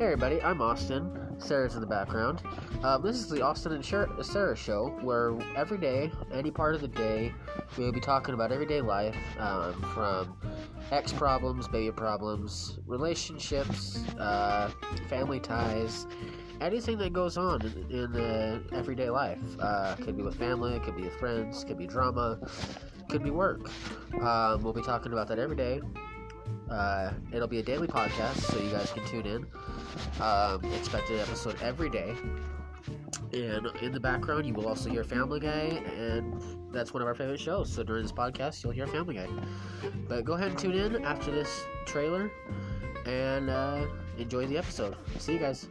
Hey everybody, I'm Austin. Sara's in the background. Um, this is the Austin and Sara show, where every day, any part of the day, we'll be talking about everyday life, um, from ex problems, baby problems, relationships, uh, family ties, anything that goes on in, in the everyday life. Uh, could be with family, could be with friends, could be drama, could be work. Um, we'll be talking about that every day. Uh, it'll be a daily podcast, so you guys can tune in. Um, expected episode every day. And in the background, you will also hear Family Guy, and that's one of our favorite shows. So during this podcast, you'll hear Family Guy. But go ahead and tune in after this trailer and uh, enjoy the episode. See you guys.